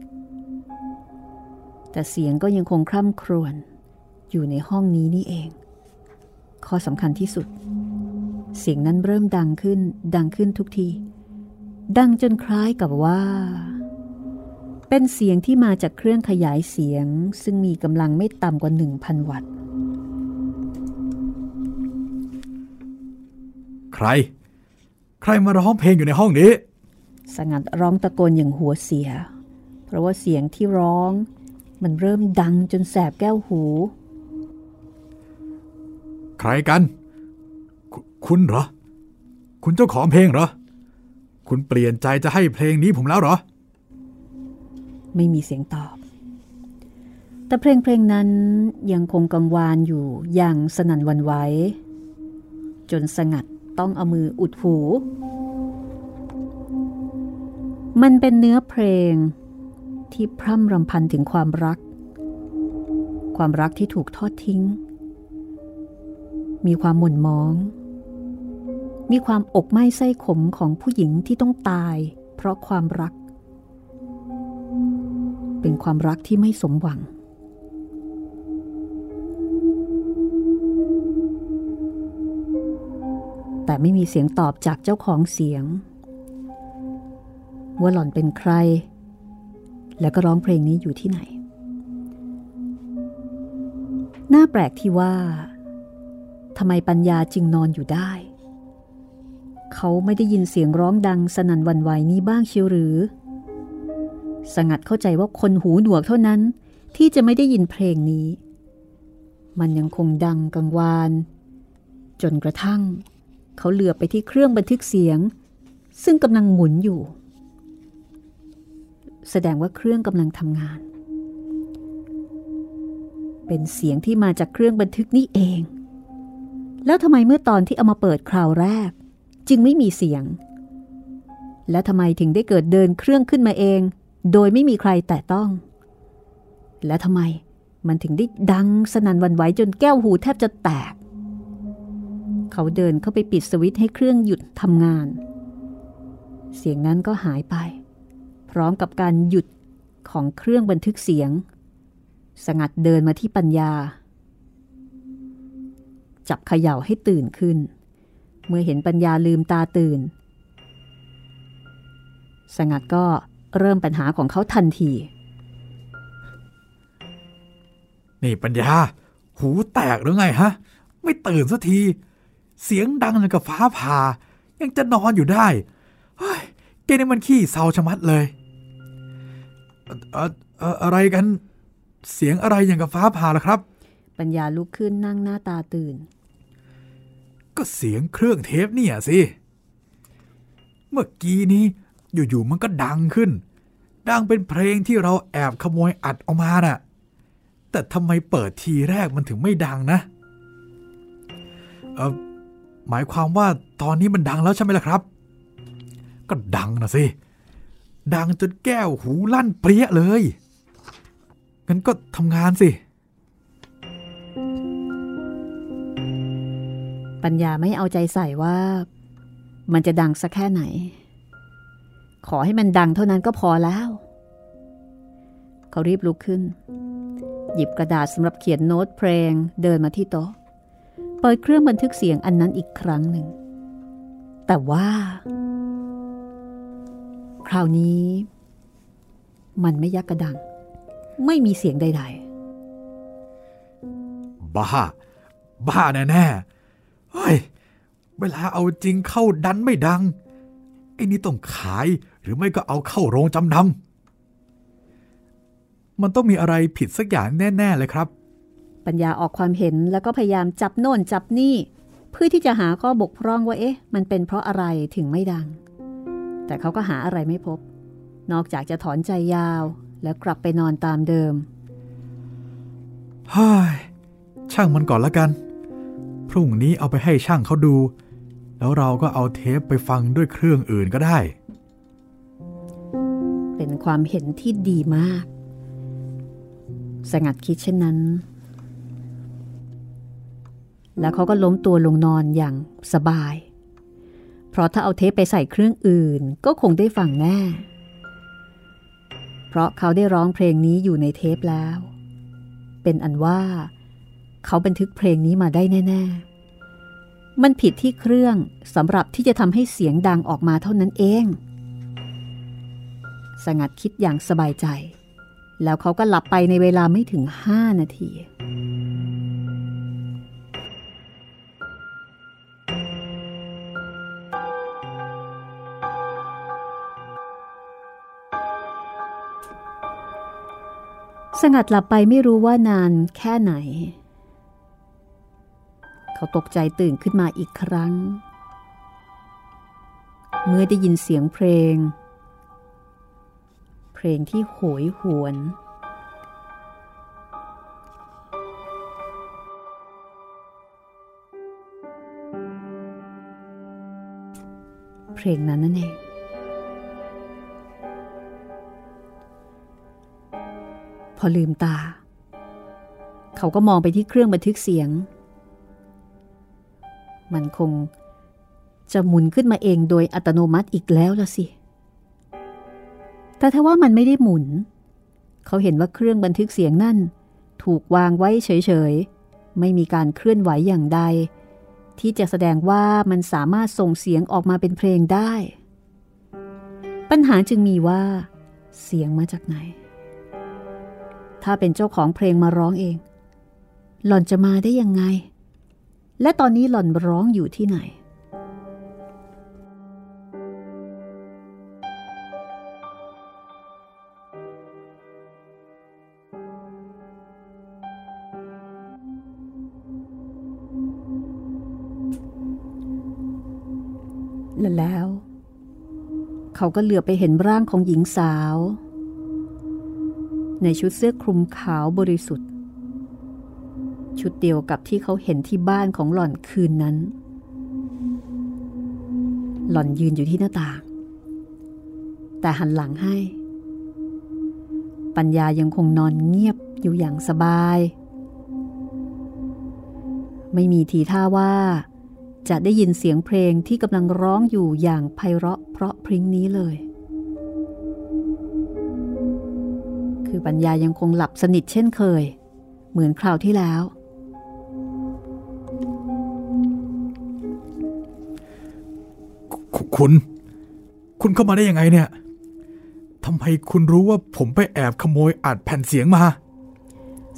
แต่เสียงก็ยังคงคร่ำครวญอยู่ในห้องนี้นี่เอง ข้อสำคัญที่สุด เสียงนั้นเริ่มดังขึ้น ดังขึ้นทุกที ดังจนคล้ายกับว่า เป็นเสียงที่มาจากเครื่องขยายเสียง ซึ่งมีกำลังไม่ต่ำกว่า 1,000 วัตต์ ใคร ใครมาร้องเพลงอยู่ในห้องนี้ สงัดร้องตะโกนอย่างหัวเสีย เพราะว่าเสียงที่ร้อง มันเริ่มดังจนแสบแก้วหู ใครกัน คุณเหรอ คุณเจ้าของเพลงเหรอ คุณเปลี่ยนใจจะให้เพลงนี้ผมแล้วเหรอ ไม่มีเสียงตอบ แต่เพลงเพลงนั้นยังคงกังวานอยู่อย่างสนั่นวันไหว จนสงัดต้องเอามืออุดหู มันเป็นเนื้อเพลงที่พร่ำรำพันถึงความรัก ความรักที่ถูกทอดทิ้ง มีความหม่นมอง มีความอกไหม้ไส้ขมของผู้หญิงที่ต้องตาย เพราะความรัก เป็นความรักที่ไม่สมหวัง แต่ไม่มีเสียงตอบจากเจ้าของเสียง ว่าหล่อนเป็นใคร แล้วก็ร้องเพลงนี้อยู่ที่ไหน น่าแปลกที่ว่าทำไมปัญญาจึงนอนอยู่ได้ เขาไม่ได้ยินเสียงร้องดังสนั่นวันไหวนี้บ้างเชียวหรือ สงัดเข้าใจว่าคนหูหนวกเท่านั้น ที่จะไม่ได้ยินเพลงนี้ มันยังคงดังกังวาน จนกระทั่ง เขาเหลือไปที่เครื่องบันทึกเสียง ซึ่งกำลังหมุนอยู่ แสดงว่าเครื่องกำลังทำงาน เป็นเสียงที่มาจากเครื่องบันทึกนี่เองแล้วทำไมเมื่อตอนที่เอามาเปิดคราวแรก จึงไม่มีเสียง และทำไมถึงได้เกิดเดินเครื่องขึ้นมาเอง โดยไม่มีใครแตะต้อง และทำไมมันถึงได้ดังสนั่นวันไหวจนแก้วหูแทบจะแตก เขาเดินเข้าไปปิดสวิตช์ให้เครื่องหยุดทำงาน เสียงนั้นก็หายไป พร้อมกับการหยุดของเครื่องบันทึกเสียง สงัดเดินมาที่ปัญญา จับเขย่าให้ตื่นขึ้น เมื่อเห็นปัญญาลืมตาตื่น สงัดก็เริ่มปัญหาของเขาทันที นี่ปัญญา หูแตกหรือไงฮะ ไม่ตื่นสักที เสียงดังอย่างกับฟ้าผ่า ยังจะนอนอยู่ได้เฮ้ยแกนี่มันขี้เศร้าชะมัดเลยเอ่อเอ่ออะไรกัน เสียงอะไรอย่างกับฟ้าผ่าล่ะครับ ปัญญาลุกขึ้นนั่งหน้าตาตื่น ก็เสียงเครื่องเทปเนี่ยสิ เมื่อกี้นี้อยู่ๆมันก็ดังขึ้น ดังเป็นเพลงที่เราแอบขโมยอัดออกมาน่ะ แต่ทำไมเปิดทีแรกมันถึงไม่ดังนะ เออหมายความว่าตอนนี้มันดังแล้วใช่ไหมล่ะครับ ก็ดังนะสิ ดังจนแก้วหูลั่นเปรี้ยเลย งั้นก็ทำงานสิ ปัญญาไม่เอาใจใส่ว่า มันจะดังสักแค่ไหน ขอให้มันดังเท่านั้นก็พอแล้ว เขารีบลุกขึ้น หยิบกระดาษสำหรับเขียนโน้ตเพลงเดินมาที่โต๊ะ เปิดเครื่องบันทึกเสียงอันนั้นอีกครั้งหนึ่ง แต่ว่า คราวนี้ มันไม่ยักกระดัง ไม่มีเสียงใด ๆ บ้า บ้าแน่ๆ เฮ้ย เวลาเอาจริงเข้าดันไม่ดัง ไอ้นี่ต้องขายหรือไม่ก็เอาเข้าโรงจำนำ มันต้องมีอะไรผิดสักอย่างแน่ ๆ เลยครับๆปัญญาออกความเห็นแล้วก็พยายามจับโน่นจับนี่ เพื่อที่จะหาข้อบกพร่องว่าเอ๊ะ มันเป็นเพราะอะไรถึงไม่ดัง แต่เขาก็หาอะไรไม่พบ นอกจากจะถอนใจยาวแล้วกลับไปนอนตามเดิมเฮ้ยช่างมันก่อนละกัน พรุ่งนี้เอาไปให้ช่างเขาดู แล้วเราก็เอาเทปไปฟังด้วยเครื่องอื่นก็ได้ เป็นความเห็นที่ดีมาก สงัดคิดเช่นนั้น แล้วเขาก็ล้มตัวลงนอนอย่างสบาย เพราะถ้าเอาเทปไปใส่เครื่องอื่นก็คงได้ฟังแน่ เพราะเขาได้ร้องเพลงนี้อยู่ในเทปแล้ว เป็นอันว่าเเขาบันทึกเพลงนี้มาได้แน่ ๆ มันผิดที่เครื่องสำหรับที่จะทำให้เสียงดังออกมาเท่านั้นเอง สงัดคิดอย่างสบายใจ แล้วเขาก็หลับไปในเวลาไม่ถึงห้านาทีสงัดหลับไปไม่รู้ว่านานแค่ไหน เขาตกใจตื่นขึ้นมาอีกครั้ง เมื่อได้ยินเสียงเพลง เพลงที่โหยหวน เพลงนั้นนั่นเองพอลืมตา เขาก็มองไปที่เครื่องบันทึกเสียง มันคงจะหมุนขึ้นมาเองโดยอัตโนมัติอีกแล้วละสิ แต่ถ้าว่ามันไม่ได้หมุน เขาเห็นว่าเครื่องบันทึกเสียงนั่น ถูกวางไว้เฉยๆ ไม่มีการเคลื่อนไหวอย่างใด ที่จะแสดงว่ามันสามารถส่งเสียงออกมาเป็นเพลงได้ ปัญหาจึงมีว่า เสียงมาจากไหน ถ้าเป็นเจ้าของเพลงมาร้องเอง หล่อนจะมาได้ยังไง และตอนนี้หล่อนร้องอยู่ที่ไหน และแล้ว เขาก็เหลือไปเห็นร่างของหญิงสาว ในชุดเสื้อคลุมขาวบริสุทธิ์ ชุดเดียวกับที่เขาเห็นที่บ้านของหล่อนคืนนั้น หล่อนยืนอยู่ที่หน้าต่าง แต่หันหลังให้ ปัญญายังคงนอนเงียบอยู่อย่างสบาย ไม่มีทีท่าว่าจะได้ยินเสียงเพลงที่กำลังร้องอยู่อย่างไพเราะเพราะพริ้งนี้เลย คือปัญญายังคงหลับสนิทเช่นเคย เหมือนคราวที่แล้ว คุณ คุณเข้ามาได้ยังไงเนี่ยทำไมคุณรู้ว่าผมไปแอบขโมยอัดแผ่นเสียงมา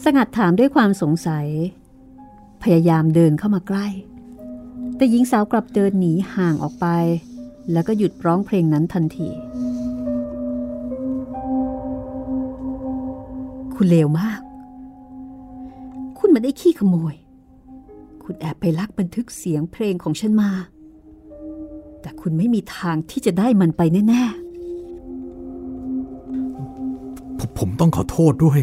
สงัดถามด้วยความสงสัย พยายามเดินเข้ามาใกล้ แต่หญิงสาวกลับเดินหนีห่างออกไป แล้วก็หยุดร้องเพลงนั้นทันที คุณเลวมาก คุณมาได้ขี้ขโมย คุณแอบไปลักบันทึกเสียงเพลงของฉันมา แต่คุณไม่มีทางที่จะได้มันไปแน่ผมผมต้องขอโทษด้วย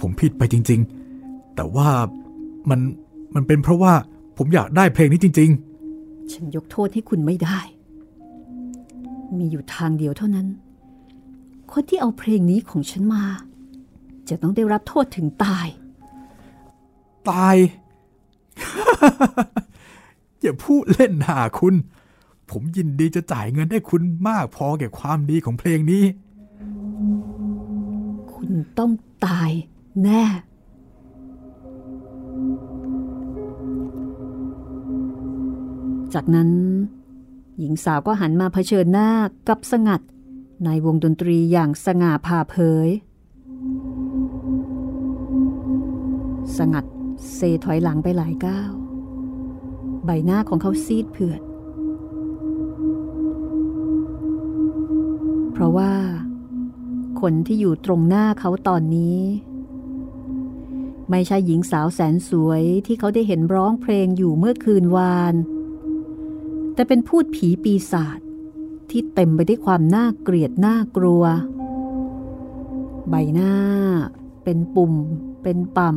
ผมผิดไปจริง ๆ แต่ว่ามันมันเป็นเพราะว่าผมอยากได้เพลงนี้จริง ๆ ฉันยกโทษให้คุณไม่ได้ มีอยู่ทางเดียวเท่านั้น คนที่เอาเพลงนี้ของฉันมา จะต้องได้รับโทษถึงตาย ตาย อย่าพูดเล่นหาคุณ ผมยินดีจะจ่ายเงินให้คุณมากพอแก่ความดีของเพลงนี้ คุณต้องตายแน่ จากนั้น หญิงสาวก็หันมาเผชิญหน้ากับสงัด ในวงดนตรีอย่างสง่าผ่าเผย สงัดเซถอยหลังไปหลายก้าว ใบหน้าของเขาซีดเผือด ราะว่า คนที่อยู่ตรงหน้าเขาตอนนี้ ไม่ใช่หญิงสาวแสนสวยที่เขาได้เห็นร้องเพลงอยู่เมื่อคืนวาน แต่เป็นพูดผีปีศาจที่เต็มไปด้วยความน่าเกลียดน่ากลัว ใบหน้า เป็นปุ่ม เป็นป่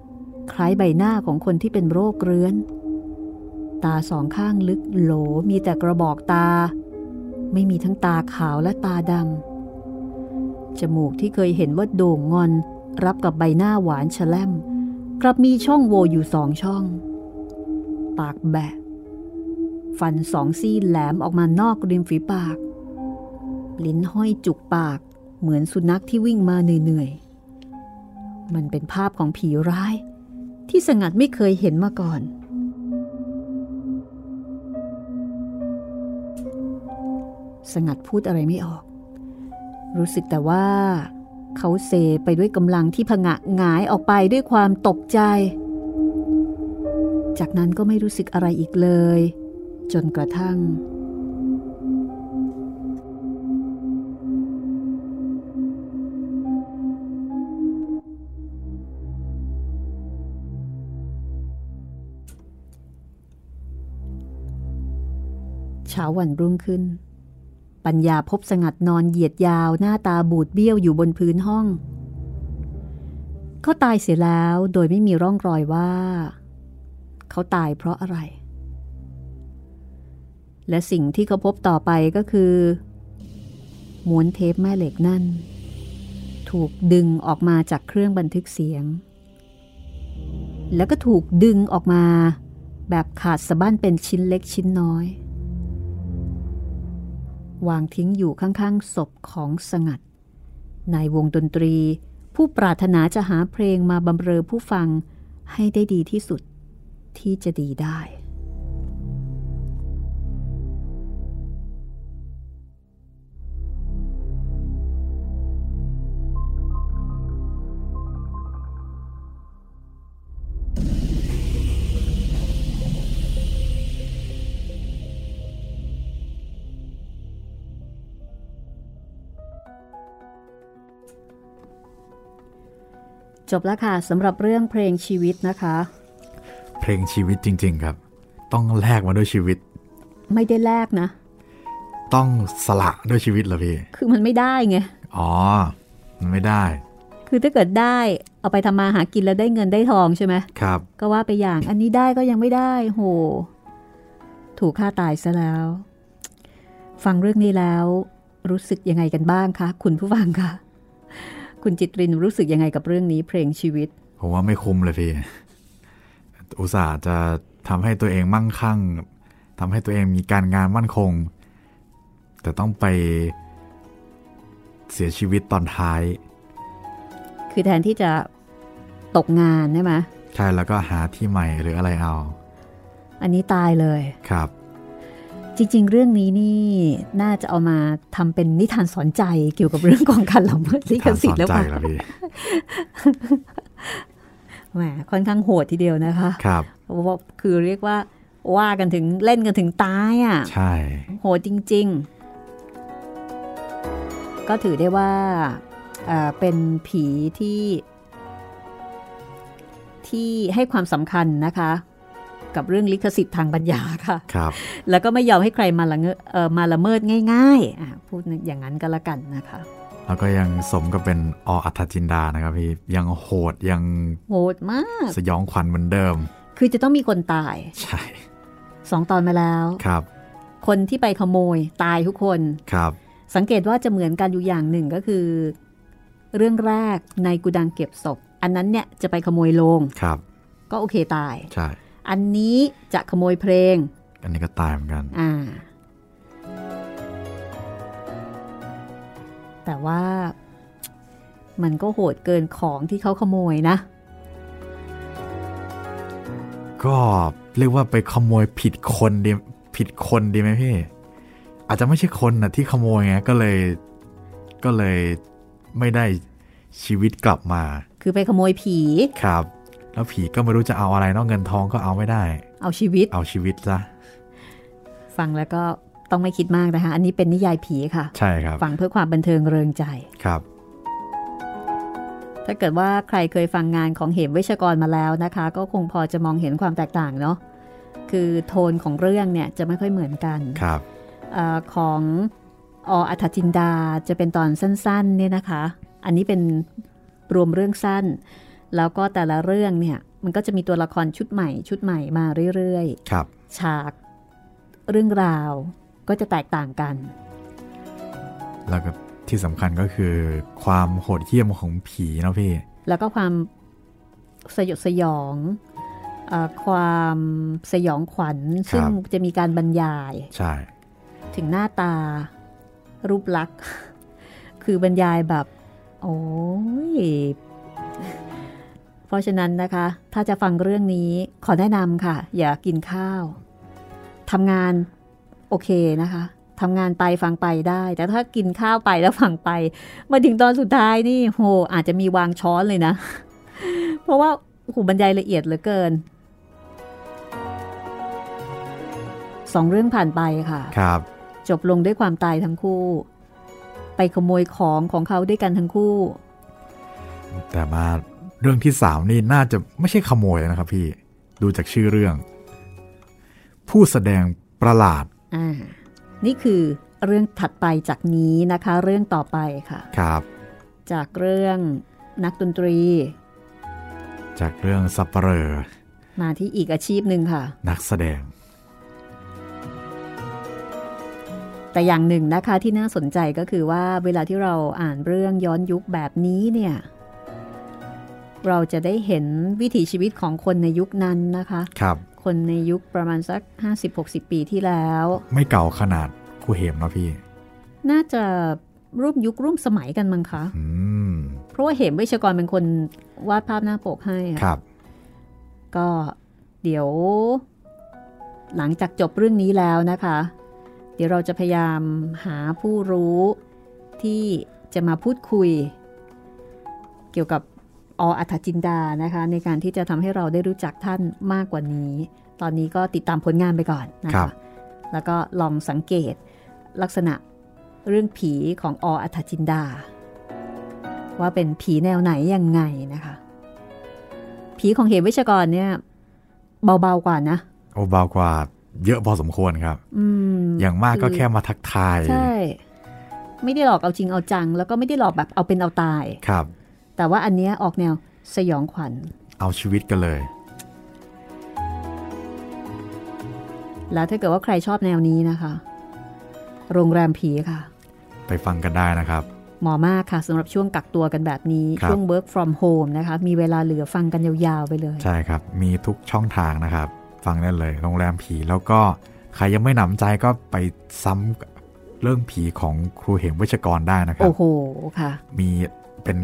ำคล้ายใบหน้าของคนที่เป็นโรคเรื้อน ตาสองข้างลึกโหลมีแต่กระบอกตา ไม่มีทั้งตาขาวและตาดำจมูกที่เคยเห็นว่าโด่งงอนรับกับใบหน้าหวานฉลมกลับมีช่องโหว่อยู่สองช่อง ปากแบะ ฟันสองซี่แหลมออกมานอกริมฝีปาก ลิ้นห้อยจุกปากเหมือนสุนัขที่วิ่งมาเหนื่อยๆ มันเป็นภาพของผีร้าย ที่สงัดไม่เคยเห็นมาก่อน สงัดพูดอะไรไม่ออก รู้สึกแต่ว่า เขาเซไปด้วยกำลังที่ผงะหงายออกไปด้วยความตกใจ จากนั้นก็ไม่รู้สึกอะไรอีกเลย จนกระทั่ง เช้าวันรุ่งขึ้น ปัญญาพบสงัดนอนเหยียดยาวหน้าตาบูดเบี้ยวอยู่บนพื้นห้อง เขาตายเสียแล้วโดยไม่มีร่องรอยว่า เขาตายเพราะอะไร และสิ่งที่เขาพบต่อไปก็คือม้วนเทปแม่เหล็กนั่น ถูกดึงออกมาจากเครื่องบันทึกเสียง แล้วก็ถูกดึงออกมาแบบขาดสะบั้นเป็นชิ้นเล็กชิ้นน้อย วางทิ้งอยู่ข้างๆศพของสงัด ในวงดนตรี ผู้ปรารถนาจะหาเพลงมาบำเรอผู้ฟังให้ได้ดีที่สุด ที่จะดีได้ จบแล้วค่ะสำหรับเรื่องเพลงชีวิตนะคะ เพลงชีวิตจริง ๆ ครับ ต้องแลกมาด้วยชีวิต ไม่ได้แลกนะ ต้องสละด้วยชีวิตเหรอพี่ คือมันไม่ได้ไง อ๋อ มันไม่ได้ คือถ้าเกิดได้ เอาไปทำมาหากินแล้วได้เงินได้ทองใช่ไหมครับ ก็ว่าไปอย่างอันนี้ได้ก็ยังไม่ได้ โห ถูกฆ่าตายซะแล้ว ฟังเรื่องนี้แล้ว รู้สึกยังไงกันบ้างคะคุณผู้ฟังคะ คุณจิตรินรู้สึกยังไงกับเรื่องนี้เพลงชีวิตผมว่าไม่คุ้มเลยพี่ อุตส่าห์จะทำให้ตัวเองมั่งคั่งทำให้ตัวเองมีการงานมั่นคง แต่ต้องไปเสียชีวิตตอนท้าย คือแทนที่จะตกงานใช่ไหมใช่แล้วก็หาที่ใหม่หรืออะไรเอา อันนี้ตายเลยครับ จริง ๆ เรื่องนี้นี่น่าจะเอามาทำเป็นนิทานสอนใจเกี่ยวกับเรื่องของการละเมิดลิขสิทธิ์แล้วใจป่ะแล้วพี่แหมค่อนข้างโหดทีเดียวนะคะครับเพราะว่าคือเรียกว่าว่ากันถึงเล่นกันถึงตายอะ ใช่ โหดจริง ๆ ก็ถือได้ว่าเอ่อเป็นผีที่ที่ให้ความสำคัญนะคะ กับเรื่องลิขสิทธิ์ทางปัญญาค่ะครับแล้วก็ไม่ยอมให้ใครมาละเงอเอ่อมาละเมิดง่ายๆอะพูดอย่างนั้นก็แล้วกันนะคะแล้วก็ยังสมกับเป็นออัธจินดานะครับพี่ยังโหดยังโหดมาก สยองขวัญเหมือนเดิม คือจะต้องมีคนตาย ใช่สองตอนมาแล้วครับ คนที่ไปขโมยตายทุกคนครับ สังเกตว่าจะเหมือนกันอยู่อย่างหนึ่งก็คือ เรื่องแรกในกุดังเก็บศพ อันนั้นเนี่ยจะไปขโมยโลงครับ ก็โอเคตายใช่ อันนี้จะขโมยเพลง อันนี้ก็ตายเหมือนกัน อ่า แต่ว่ามันก็โหดเกินของที่เขาขโมยนะ ก็เรียกว่าไปขโมยผิดคนดีผิดคนดีไหมพี่ อาจจะไม่ใช่คนนะที่ขโมยไงก็เลย ก็เลยไม่ได้ชีวิตกลับมา คือไปขโมยผี ครับ แล้วผีก็ไม่รู้จะเอาอะไรนอกเงินทองก็เอาไม่ได้ เอาชีวิต เอาชีวิตซะ ฟังแล้วก็ต้องไม่คิดมากนะคะ อันนี้เป็นนิยายผีค่ะ ใช่ครับ ฟังเพื่อความบันเทิงเริงใจ ครับ ถ้าเกิดว่าใครเคยฟังงานของเหมเวชกรมาแล้วนะคะ ก็คงพอจะมองเห็นความแตกต่างเนาะ คือโทนของเรื่องเนี่ยจะไม่ค่อยเหมือนกัน ครับเออของออัธจินดาจะเป็นตอนสั้นๆเนี่ยนะคะ อันนี้เป็นรวมเรื่องสั้น แล้วก็แต่ละเรื่องเนี่ยมันก็จะมีตัวละครชุดใหม่ ชุดใหม่มาเรื่อยครับๆฉากเรื่องราวก็จะแตกต่างกัน แล้วก็ที่สำคัญก็คือ ความโหดเหี้ยมของผีเนาะพี่ แล้วก็ความสยดสยองเออความสยองขวัญครับซึ่งจะมีการบรรยาย ใช่ ถึงหน้าตารูปลักษณ์ คือบรรยายแบบ โอ้ย เพราะฉะนั้นนะคะ ถ้าจะฟังเรื่องนี้ขอแนะนำค่ะ อย่ากินข้าวทำงานโอเคนะคะทำงานไปฟังไปได้ แต่ถ้ากินข้าวไปแล้วฟังไป มาถึงตอนสุดท้ายนี่โหอาจจะมีวางช้อนเลยนะ เพราะว่าโอ้โหบรรยายละเอียดเหลือเกินสองเรื่องผ่านไปค่ะครับ จบลงด้วยความตายทั้งคู่ ไปขโมยของของเขาด้วยกันทั้งคู่ แต่มา เรื่องที่สามนี่น่าจะไม่ใช่ขโมยนะครับพี่ดูจากชื่อเรื่อง ผู้แสดงประหลาดอ่านี่คือเรื่องถัดไปจากนี้นะคะ เรื่องต่อไปค่ะครับ จากเรื่องนักดนตรี จากเรื่องสับเปลอมาที่อีกอาชีพหนึ่งค่ะ นักแสดง แต่อย่างหนึ่งนะคะที่น่าสนใจก็คือว่าเวลาที่เราอ่านเรื่องย้อนยุคแบบนี้เนี่ย เราจะได้เห็นวิถีชีวิตของคนในยุคนั้นนะคะครับคนในยุคประมาณสัก 50-60 ปีที่แล้ว ไม่เก่าขนาดครูเหมเนาะพี่ น่าจะร่วมยุคร่วมสมัยกันมั้งคะอืมเพราะว่าเหมเวชกรเป็นคนวาดภาพหน้าปกให้อะครับ ก็เดี๋ยว หลังจากจบเรื่องนี้แล้วนะคะ เดี๋ยวเราจะพยายามหาผู้รู้ที่จะมาพูดคุย เกี่ยวกับ ออัธจินดานะคะ ในการที่จะทำให้เราได้รู้จักท่านมากกว่านี้ ตอนนี้ก็ติดตามผลงานไปก่อนนะครัคะบแล้วก็ลองสังเกตลักษณะเรื่องผีของออัธจินดา ว่าเป็นผีแนวไหนยังไงนะคะ ผีของเหมวิชกรเนี่ยเบาๆกว่านะโอ้เบากว่าเยอะพอสมควรครับอืมอย่างมากก็อแค่มาทักทาย ใช่ ไม่ได้หลอกเอาจริงเอาจัง แล้วก็ไม่ได้หลอกแบบเอาเป็นเอาตาย ครับ แต่ว่าอันเนี้ยออกแนวสยองขวัญ เอาชีวิตกันเลย แล้วถ้าเกิดว่าใครชอบแนวนี้นะคะ โรงแรมผีค่ะ ไปฟังกันได้นะครับเหมาะมากค่ะสำหรับช่วงกักตัวกันแบบนี้ครับช่วง work from home นะคะมีเวลาเหลือฟังกันยาวๆไปเลย ใช่ครับ มีทุกช่องทางนะครับ ฟังได้เลย โรงแรมผีแล้วก็ใครยังไม่หนำใจก็ไปซ้ำเรื่องผีของครูเหมเวชกรได้นะครับ โอ้โหค่ะ มีเป็น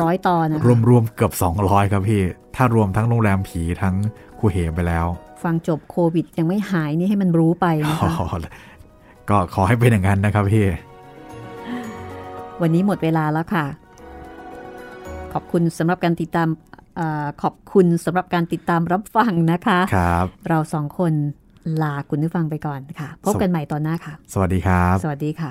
ร้อยตอนนะคะรวมๆเกือบ 200 ครับพี่ ถ้ารวมทั้งโรงแรมผีทั้งครูเหมไปแล้ว ฟังจบโควิดยังไม่หายนี่ให้มันรู้ไปนะคะอ๋อก็ขอให้เป็นอย่างนั้นนะครับพี่ วันนี้หมดเวลาแล้วค่ะ ขอบคุณสำหรับการติดตามเออขอบคุณสำหรับการติดตามรับฟังนะคะครับเราสองคนลาคุณผู้ฟังไปก่อนค่ะ พบกันใหม่ตอนหน้าค่ะ สวัสดีครับ สวัสดีค่ะ